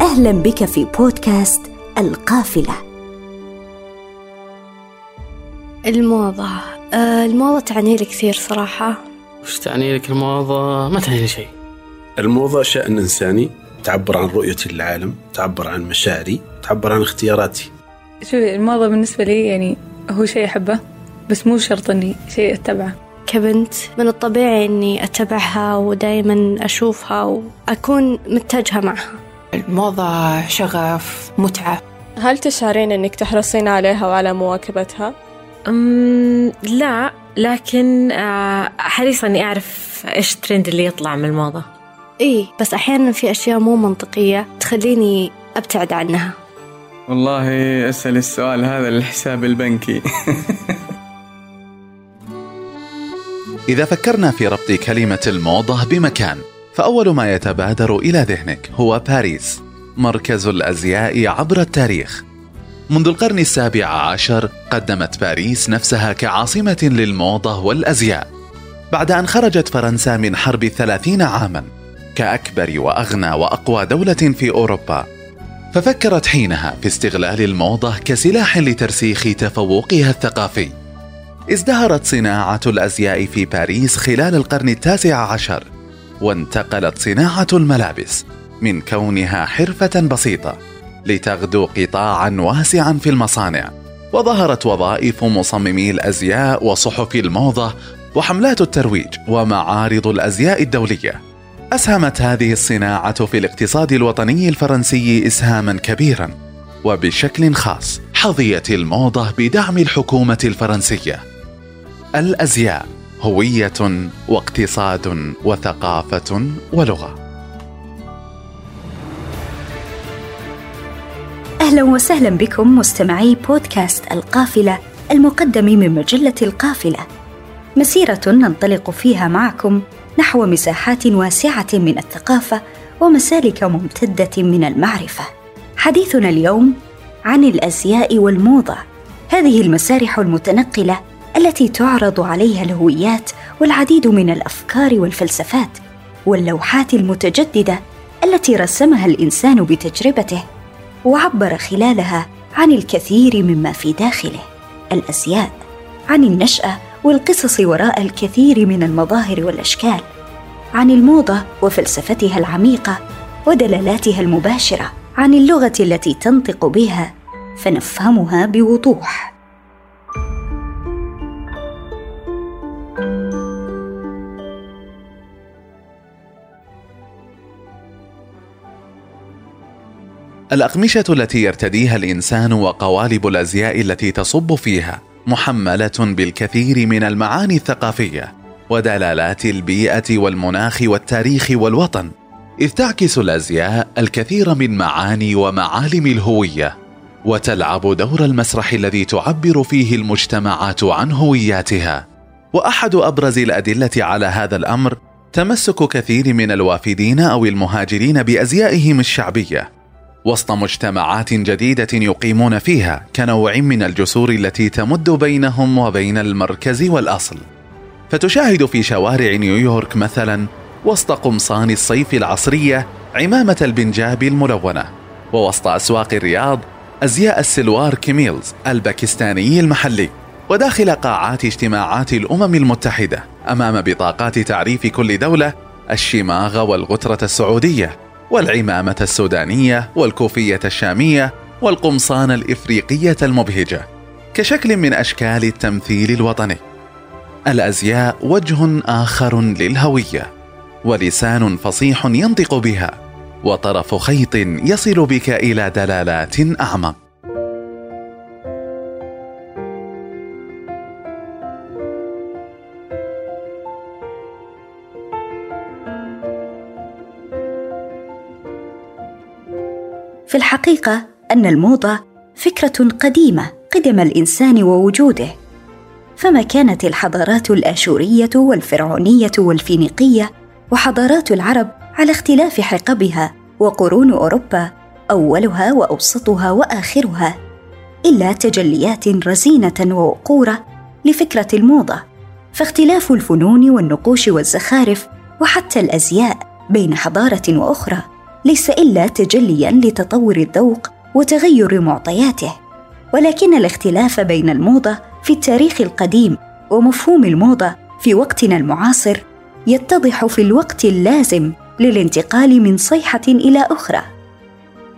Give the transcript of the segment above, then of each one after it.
أهلا بك في بودكاست القافلة. الموضة. آه الموضة تعني لي كثير صراحة. وش تعني لك الموضة؟ ما تعني لي شيء. الموضة شأن إنساني تعبر عن رؤيتي للعالم تعبر عن مشاعري تعبر عن اختياراتي. شوفي الموضة بالنسبة لي يعني هو شيء أحبه بس مو شرط إني شيء أتبعه. كبنت من الطبيعي إني أتبعها ودائما أشوفها وأكون متجهة معها. الموضة شغف متعة. هل تشعرين أنك تحرصين عليها وعلى مواكبتها؟ أم لا لكن آه، حريصة إني أعرف إيش الترند اللي يطلع من الموضة. إيه بس أحيانا في أشياء مو منطقية تخليني أبتعد عنها. والله أسأل السؤال هذا للحساب البنكي. إذا فكرنا في ربط كلمة الموضة بمكان فأول ما يتبادر إلى ذهنك هو باريس مركز الأزياء عبر التاريخ. منذ القرن السابع عشر قدمت باريس نفسها كعاصمة للموضة والأزياء. بعد أن خرجت فرنسا من حرب الثلاثين عاما كأكبر وأغنى وأقوى دولة في أوروبا ففكرت حينها في استغلال الموضة كسلاح لترسيخ تفوقها الثقافي. ازدهرت صناعة الأزياء في باريس خلال القرن التاسع عشر وانتقلت صناعة الملابس من كونها حرفة بسيطة لتغدو قطاعا واسعا في المصانع وظهرت وظائف مصممي الأزياء وصحف الموضة وحملات الترويج ومعارض الأزياء الدولية. أسهمت هذه الصناعة في الاقتصاد الوطني الفرنسي اسهاما كبيرا وبشكل خاص حظيت الموضة بدعم الحكومة الفرنسية. الأزياء هوية واقتصاد وثقافة ولغة. أهلا وسهلا بكم مستمعي بودكاست القافلة المقدم من مجلة القافلة. مسيرة ننطلق فيها معكم نحو مساحات واسعة من الثقافة ومسالك ممتدة من المعرفة. حديثنا اليوم عن الأزياء والموضة. هذه المسارح المتنقلة التي تعرض عليها الهويات والعديد من الأفكار والفلسفات واللوحات المتجددة التي رسمها الإنسان بتجربته وعبر خلالها عن الكثير مما في داخله. الازياء عن النشأة والقصص وراء الكثير من المظاهر والأشكال عن الموضة وفلسفتها العميقة ودلالاتها المباشرة عن اللغة التي تنطق بها فنفهمها بوضوح. الأقمشة التي يرتديها الإنسان وقوالب الأزياء التي تصب فيها محملة بالكثير من المعاني الثقافية ودلالات البيئة والمناخ والتاريخ والوطن إذ تعكس الأزياء الكثير من معاني ومعالم الهوية وتلعب دور المسرح الذي تعبر فيه المجتمعات عن هوياتها. وأحد أبرز الأدلة على هذا الأمر تمسك كثير من الوافدين أو المهاجرين بأزيائهم الشعبية وسط مجتمعات جديدة يقيمون فيها كنوع من الجسور التي تمد بينهم وبين المركز والأصل. فتشاهد في شوارع نيويورك مثلا وسط قمصان الصيف العصرية عمامة البنجاب الملونة ووسط أسواق الرياض أزياء السلوار كميز الباكستاني المحلي وداخل قاعات اجتماعات الأمم المتحدة أمام بطاقات تعريف كل دولة الشماغ والغترة السعودية. والعمامة السودانية والكوفية الشامية والقمصان الإفريقية المبهجة كشكل من أشكال التمثيل الوطني. الأزياء وجه آخر للهوية ولسان فصيح ينطق بها وطرف خيط يصل بك إلى دلالات أعمق. في الحقيقة أن الموضة فكرة قديمة قدم الإنسان ووجوده. فما كانت الحضارات الآشورية والفرعونية والفينيقية وحضارات العرب على اختلاف حقبها وقرون أوروبا أولها وأوسطها وآخرها إلا تجليات رزينة ووقورة لفكرة الموضة فاختلاف الفنون والنقوش والزخارف وحتى الأزياء بين حضارة وأخرى. ليس إلا تجليا لتطور الذوق وتغير معطياته ولكن الاختلاف بين الموضة في التاريخ القديم ومفهوم الموضة في وقتنا المعاصر يتضح في الوقت اللازم للانتقال من صيحة إلى أخرى.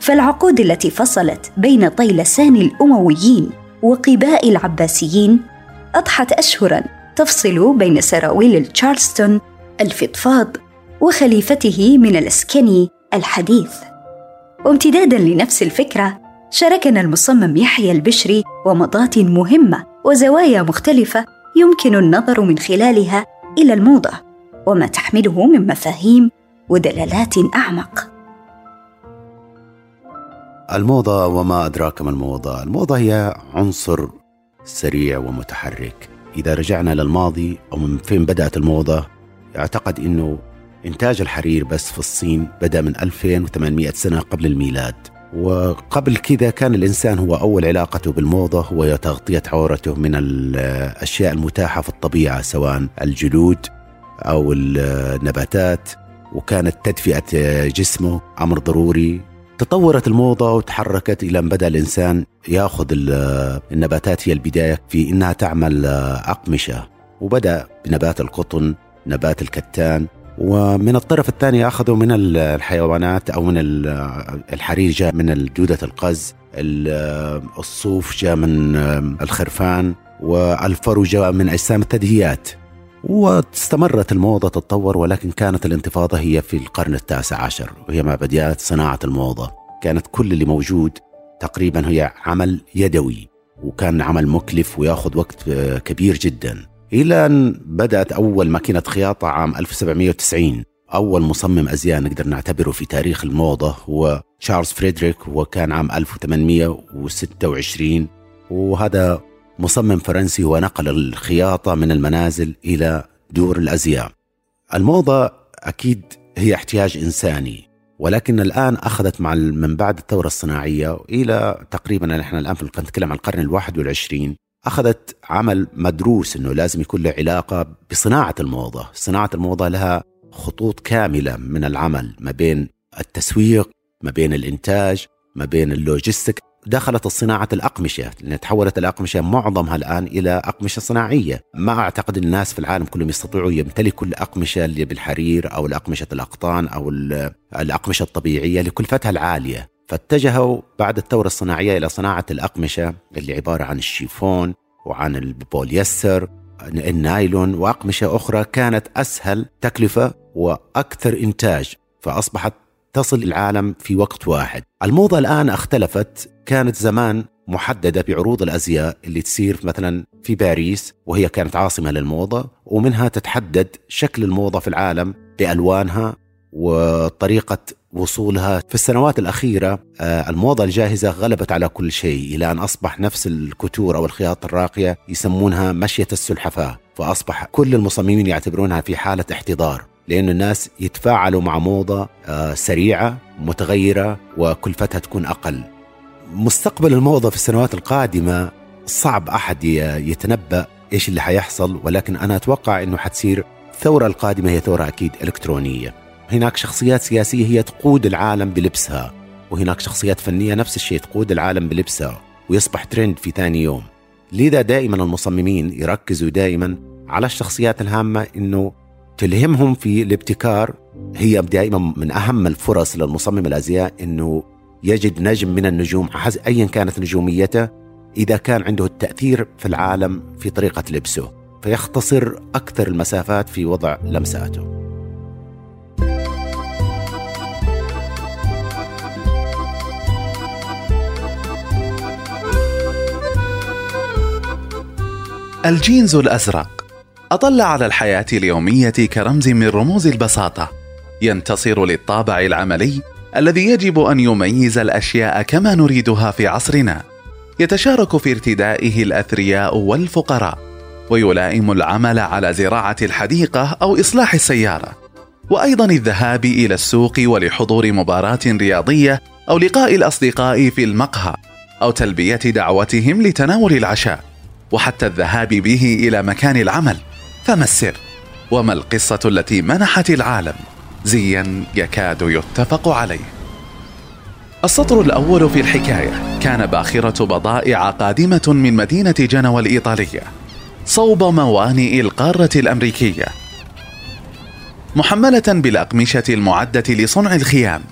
فالعقود التي فصلت بين طيلسان الأمويين وقباء العباسيين أضحت اشهرا تفصل بين سراويل التشارلستون الفضفاض وخليفته من الأسكني الحديث. وامتدادا لنفس الفكرة شاركنا المصمم يحيى البشري ومضات مهمة وزوايا مختلفة يمكن النظر من خلالها إلى الموضة وما تحمله من مفاهيم ودلالات أعمق. الموضة وما أدراك ما الموضة؟ الموضة هي عنصر سريع ومتحرك. إذا رجعنا للماضي أو من فين بدأت الموضة يعتقد إنه إنتاج الحرير بس في الصين بدأ من 2800 سنة قبل الميلاد. وقبل كذا كان الإنسان هو أول علاقته بالموضة هو تغطية عورته من الأشياء المتاحة في الطبيعة سواء الجلود أو النباتات. وكانت تدفئة جسمه أمر ضروري. تطورت الموضة وتحركت إلى أن بدأ الإنسان يأخذ النباتات هي البداية في أنها تعمل أقمشة. وبدأ بنبات القطن نبات الكتان ومن الطرف الثاني أخذوا من الحيوانات أو من الحرير جاء من جودة القز. الصوف جاء من الخرفان والفرو جاء من أجسام الثدييات. واستمرت الموضة تتطور ولكن كانت الانتفاضة هي في القرن التاسع عشر وهي ما بدأت صناعة الموضة. كانت كل اللي موجود تقريبا هي عمل يدوي وكان عمل مكلف ويأخذ وقت كبير جدا. إلى أن بدأت أول ماكينة خياطة عام 1790 أول مصمم أزياء نقدر نعتبره في تاريخ الموضة هو تشارلز فريدريك وكان عام 1826 وهذا مصمم فرنسي ونقل الخياطة من المنازل إلى دور الأزياء. الموضة أكيد هي احتياج إنساني ولكن الآن أخذت مع من بعد الثورة الصناعية إلى تقريبا نحن الآن نتكلم عن القرن الواحد والعشرين. أخذت عمل مدروس أنه لازم يكون له علاقة بصناعة الموضة. صناعة الموضة لها خطوط كاملة من العمل ما بين التسويق ما بين الإنتاج ما بين اللوجستيك. دخلت الصناعة الأقمشة. لأن تحولت الأقمشة معظمها الآن إلى أقمشة صناعية. ما أعتقد الناس في العالم كلهم يستطيعوا يمتلكوا الأقمشة اللي بالحرير أو الأقمشة الأقطان أو الأقمشة الطبيعية لكلفتها العالية. فاتجهوا بعد الثورة الصناعية إلى صناعة الأقمشة اللي عبارة عن الشيفون وعن البوليستر النايلون وأقمشة أخرى كانت أسهل تكلفة وأكثر إنتاج فأصبحت تصل العالم في وقت واحد. الموضة الآن اختلفت كانت زمان محددة بعروض الأزياء اللي تصير مثلا في باريس وهي كانت عاصمة للموضة ومنها تتحدد شكل الموضة في العالم بألوانها وطريقة وصولها في السنوات الأخيرة آه، الموضة الجاهزة غلبت على كل شيء إلى أن أصبح نفس الكتور أو الخياطة الراقية يسمونها مشية السلحفاة فأصبح كل المصممين يعتبرونها في حالة احتضار لأن الناس يتفاعلوا مع موضة آه، سريعة متغيرة وكلفتها تكون أقل. مستقبل الموضة في السنوات القادمة صعب أحد يتنبأ إيش اللي حيحصل ولكن أنا أتوقع أنه حتصير الثورة القادمة هي ثورة أكيد إلكترونية. هناك شخصيات سياسية هي تقود العالم بلبسها وهناك شخصيات فنية نفس الشيء تقود العالم بلبسها ويصبح ترند في ثاني يوم. لذا دائما المصممين يركزوا دائما على الشخصيات الهامة إنه تلهمهم في الابتكار. هي دائما من أهم الفرص للمصمم الأزياء إنه يجد نجم من النجوم ايا كانت نجوميته إذا كان عنده التأثير في العالم في طريقة لبسه فيختصر أكثر المسافات في وضع لمساته. الجينز الأزرق. أطل على الحياة اليومية كرمز من رموز البساطة. ينتصر للطابع العملي الذي يجب أن يميز الأشياء كما نريدها في عصرنا. يتشارك في ارتدائه الأثرياء والفقراء ويلائم العمل على زراعة الحديقة أو إصلاح السيارة. وأيضا الذهاب إلى السوق ولحضور مباراة رياضية أو لقاء الأصدقاء في المقهى أو تلبية دعوتهم لتناول العشاء. وحتى الذهاب به إلى مكان العمل. فما السر؟ وما القصة التي منحت العالم؟ زيا يكاد يتفق عليه. السطر الأول في الحكاية. كان باخرة بضائع قادمة من مدينة جنوى الإيطالية. صوب موانئ القارة الأمريكية. محملة بالأقمشة المعدة لصنع الخيام.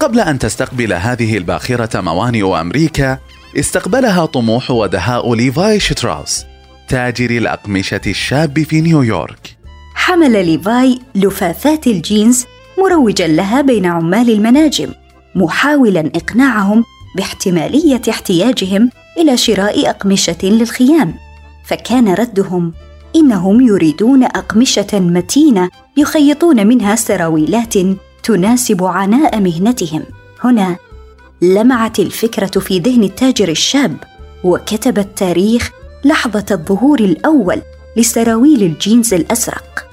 قبل أن تستقبل هذه الباخرة موانئ أمريكا استقبلها طموح ودهاء ليفاي شتراوس تاجر الأقمشة الشاب في نيويورك. حمل ليفاي لفافات الجينز مروجا لها بين عمال المناجم محاولا إقناعهم باحتمالية احتياجهم إلى شراء أقمشة للخيام. فكان ردهم إنهم يريدون أقمشة متينة يخيطون منها سراويلات تناسب عناء مهنتهم. هنا لمعت الفكرة في ذهن التاجر الشاب وكتب التاريخ لحظة الظهور الأول لسراويل الجينز الازرق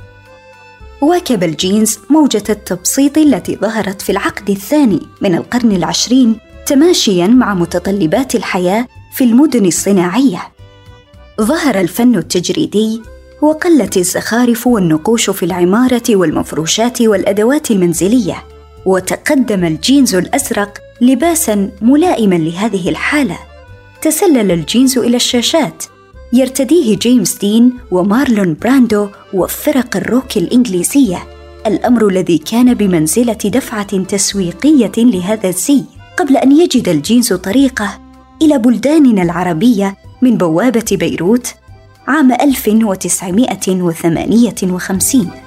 واكب الجينز موجة التبسيط التي ظهرت في العقد الثاني من القرن العشرين تماشيا مع متطلبات الحياة في المدن الصناعية. ظهر الفن التجريدي وقلت الزخارف والنقوش في العمارة والمفروشات والأدوات المنزلية، وتقدم الجينز الأزرق لباسا ملائما لهذه الحالة. تسلل الجينز إلى الشاشات. يرتديه جيمس دين ومارلون براندو وفرق الروك الإنجليزية. الأمر الذي كان بمنزلة دفعة تسويقية لهذا الزي. قبل أن يجد الجينز طريقه إلى بلداننا العربية من بوابة بيروت عام 1958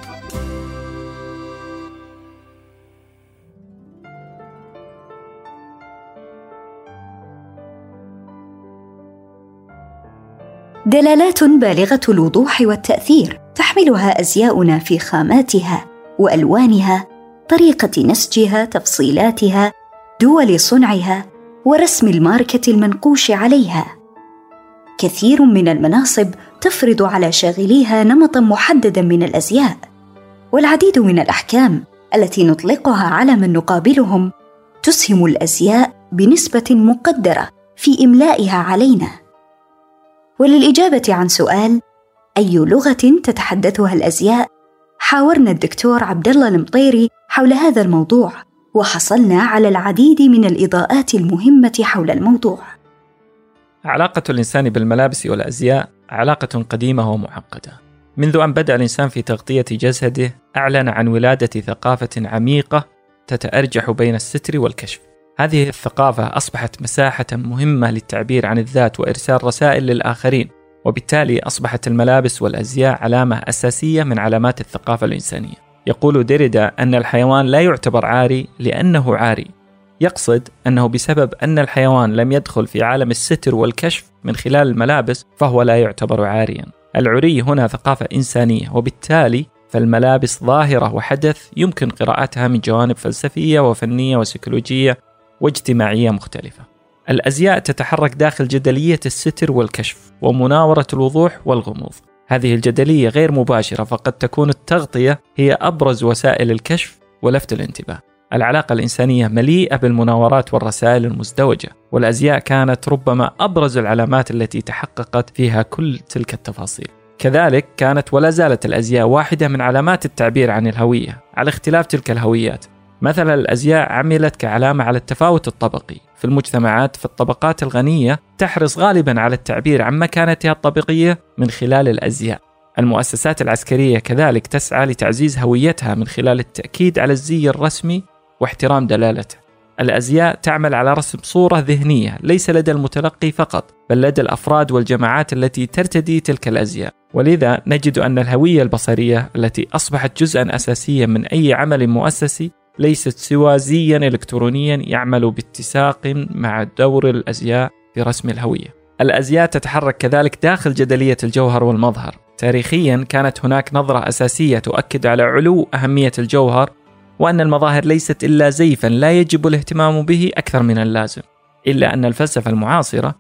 دلالات بالغة الوضوح والتأثير تحملها أزياؤنا في خاماتها وألوانها طريقة نسجها تفصيلاتها دول صنعها ورسم الماركة المنقوش عليها. كثير من المناصب تفرض على شاغليها نمطا محددا من الأزياء والعديد من الأحكام التي نطلقها على من نقابلهم تسهم الأزياء بنسبة مقدرة في إملائها علينا. وللإجابة عن سؤال أي لغة تتحدثها الأزياء؟ حاورنا الدكتور عبد الله المطيري حول هذا الموضوع وحصلنا على العديد من الإضاءات المهمة حول الموضوع. علاقة الإنسان بالملابس والأزياء علاقة قديمة ومعقدة. منذ أن بدأ الإنسان في تغطية جسده أعلن عن ولادة ثقافة عميقة تتأرجح بين الستر والكشف. هذه الثقافة أصبحت مساحة مهمة للتعبير عن الذات وإرسال رسائل للآخرين وبالتالي أصبحت الملابس والأزياء علامة أساسية من علامات الثقافة الإنسانية. يقول ديريدا أن الحيوان لا يعتبر عاري لأنه عاري. يقصد أنه بسبب أن الحيوان لم يدخل في عالم الستر والكشف من خلال الملابس فهو لا يعتبر عاريا. العري هنا ثقافة إنسانية وبالتالي فالملابس ظاهرة وحدث يمكن قراءتها من جوانب فلسفية وفنية وسيكولوجية واجتماعية مختلفة. الأزياء تتحرك داخل جدلية الستر والكشف ومناورة الوضوح والغموض. هذه الجدلية غير مباشرة فقد تكون التغطية هي أبرز وسائل الكشف ولفت الانتباه. العلاقة الإنسانية مليئة بالمناورات والرسائل المزدوجة، والأزياء كانت ربما أبرز العلامات التي تحققت فيها كل تلك التفاصيل. كذلك كانت ولا زالت الأزياء واحدة من علامات التعبير عن الهوية، على اختلاف تلك الهويات، مثلا الأزياء عملت كعلامة على التفاوت الطبقي. في المجتمعات في الطبقات الغنية تحرص غالبا على التعبير عن مكانتها الطبقية من خلال الأزياء. المؤسسات العسكرية كذلك تسعى لتعزيز هويتها من خلال التأكيد على الزي الرسمي واحترام دلالته. الأزياء تعمل على رسم صورة ذهنية ليس لدى المتلقي فقط بل لدى الأفراد والجماعات التي ترتدي تلك الأزياء. ولذا نجد أن الهوية البصرية التي أصبحت جزءا أساسيا من أي عمل مؤسسي ليست سوى زيا إلكترونيا يعمل باتساق مع دور الأزياء في رسم الهوية. الأزياء تتحرك كذلك داخل جدلية الجوهر والمظهر. تاريخيا كانت هناك نظرة أساسية تؤكد على علو أهمية الجوهر وأن المظاهر ليست إلا زيفا لا يجب الاهتمام به أكثر من اللازم. إلا أن الفلسفة المعاصرة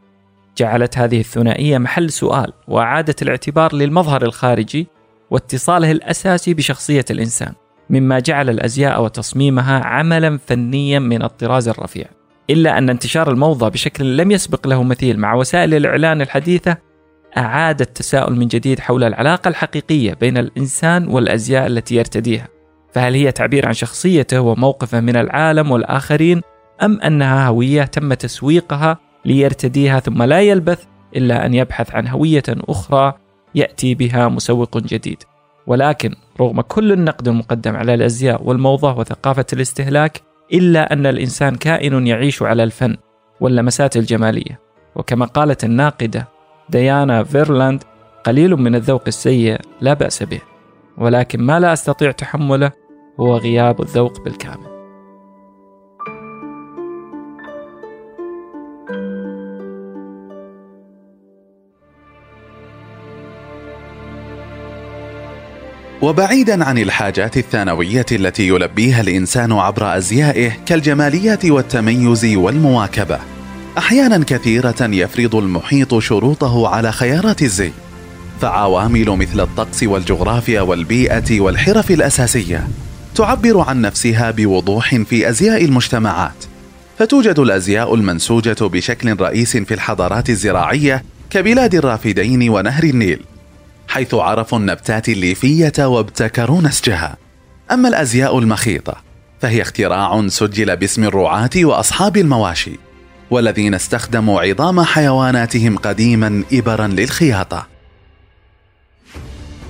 جعلت هذه الثنائية محل سؤال وأعادت الاعتبار للمظهر الخارجي واتصاله الأساسي بشخصية الإنسان. مما جعل الأزياء وتصميمها عملا فنيا من الطراز الرفيع. إلا أن انتشار الموضة بشكل لم يسبق له مثيل مع وسائل الإعلان الحديثة أعاد التساؤل من جديد حول العلاقة الحقيقية بين الإنسان والأزياء التي يرتديها. فهل هي تعبير عن شخصيته وموقفه من العالم والآخرين أم أنها هوية تم تسويقها ليرتديها ثم لا يلبث إلا أن يبحث عن هوية أخرى يأتي بها مسوق جديد ولكن رغم كل النقد المقدم على الأزياء والموضة وثقافة الاستهلاك إلا أن الإنسان كائن يعيش على الفن واللمسات الجمالية. وكما قالت الناقدة ديانا فيرلاند قليل من الذوق السيء لا بأس به ولكن ما لا أستطيع تحمله هو غياب الذوق بالكامل. وبعيدا عن الحاجات الثانوية التي يلبيها الإنسان عبر أزيائه كالجماليه والتميز والمواكبة. أحيانا كثيرة يفرض المحيط شروطه على خيارات الزي فعوامل مثل الطقس والجغرافيا والبيئة والحرف الأساسية تعبر عن نفسها بوضوح في أزياء المجتمعات. فتوجد الأزياء المنسوجة بشكل رئيس في الحضارات الزراعية كبلاد الرافدين ونهر النيل. حيث عرفوا النبتات الليفية وابتكروا نسجها. أما الأزياء المخيطة فهي اختراع سجل باسم الرعاة وأصحاب المواشي والذين استخدموا عظام حيواناتهم قديما ابرا للخياطة.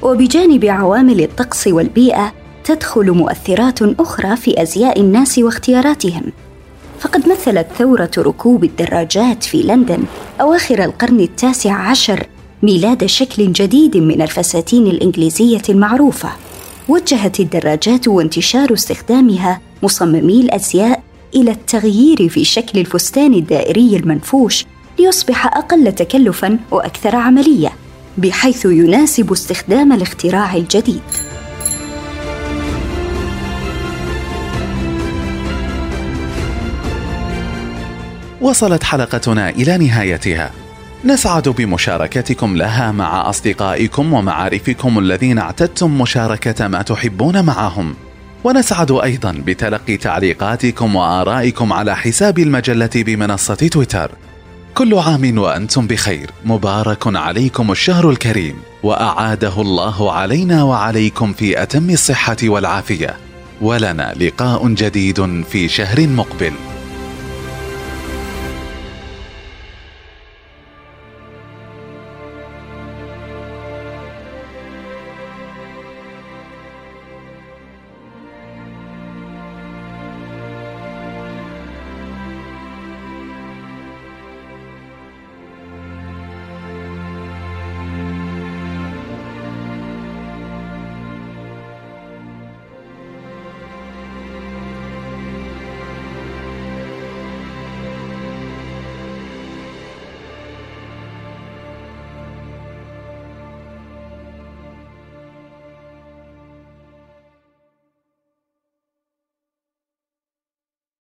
وبجانب عوامل الطقس والبيئة تدخل مؤثرات أخرى في أزياء الناس واختياراتهم. فقد مثلت ثورة ركوب الدراجات في لندن أواخر القرن التاسع عشر ميلاد شكل جديد من الفساتين الإنجليزية المعروفة. وجهت الدراجات وانتشار استخدامها مصممي الأزياء إلى التغيير في شكل الفستان الدائري المنفوش ليصبح أقل تكلفا وأكثر عملية بحيث يناسب استخدام الاختراع الجديد. وصلت حلقتنا إلى نهايتها. نسعد بمشاركتكم لها مع أصدقائكم ومعارفكم الذين اعتدتم مشاركة ما تحبون معهم. ونسعد أيضا بتلقي تعليقاتكم وآرائكم على حساب المجلة بمنصة تويتر. كل عام وأنتم بخير. مبارك عليكم الشهر الكريم. وأعاده الله علينا وعليكم في أتم الصحة والعافية. ولنا لقاء جديد في شهر مقبل.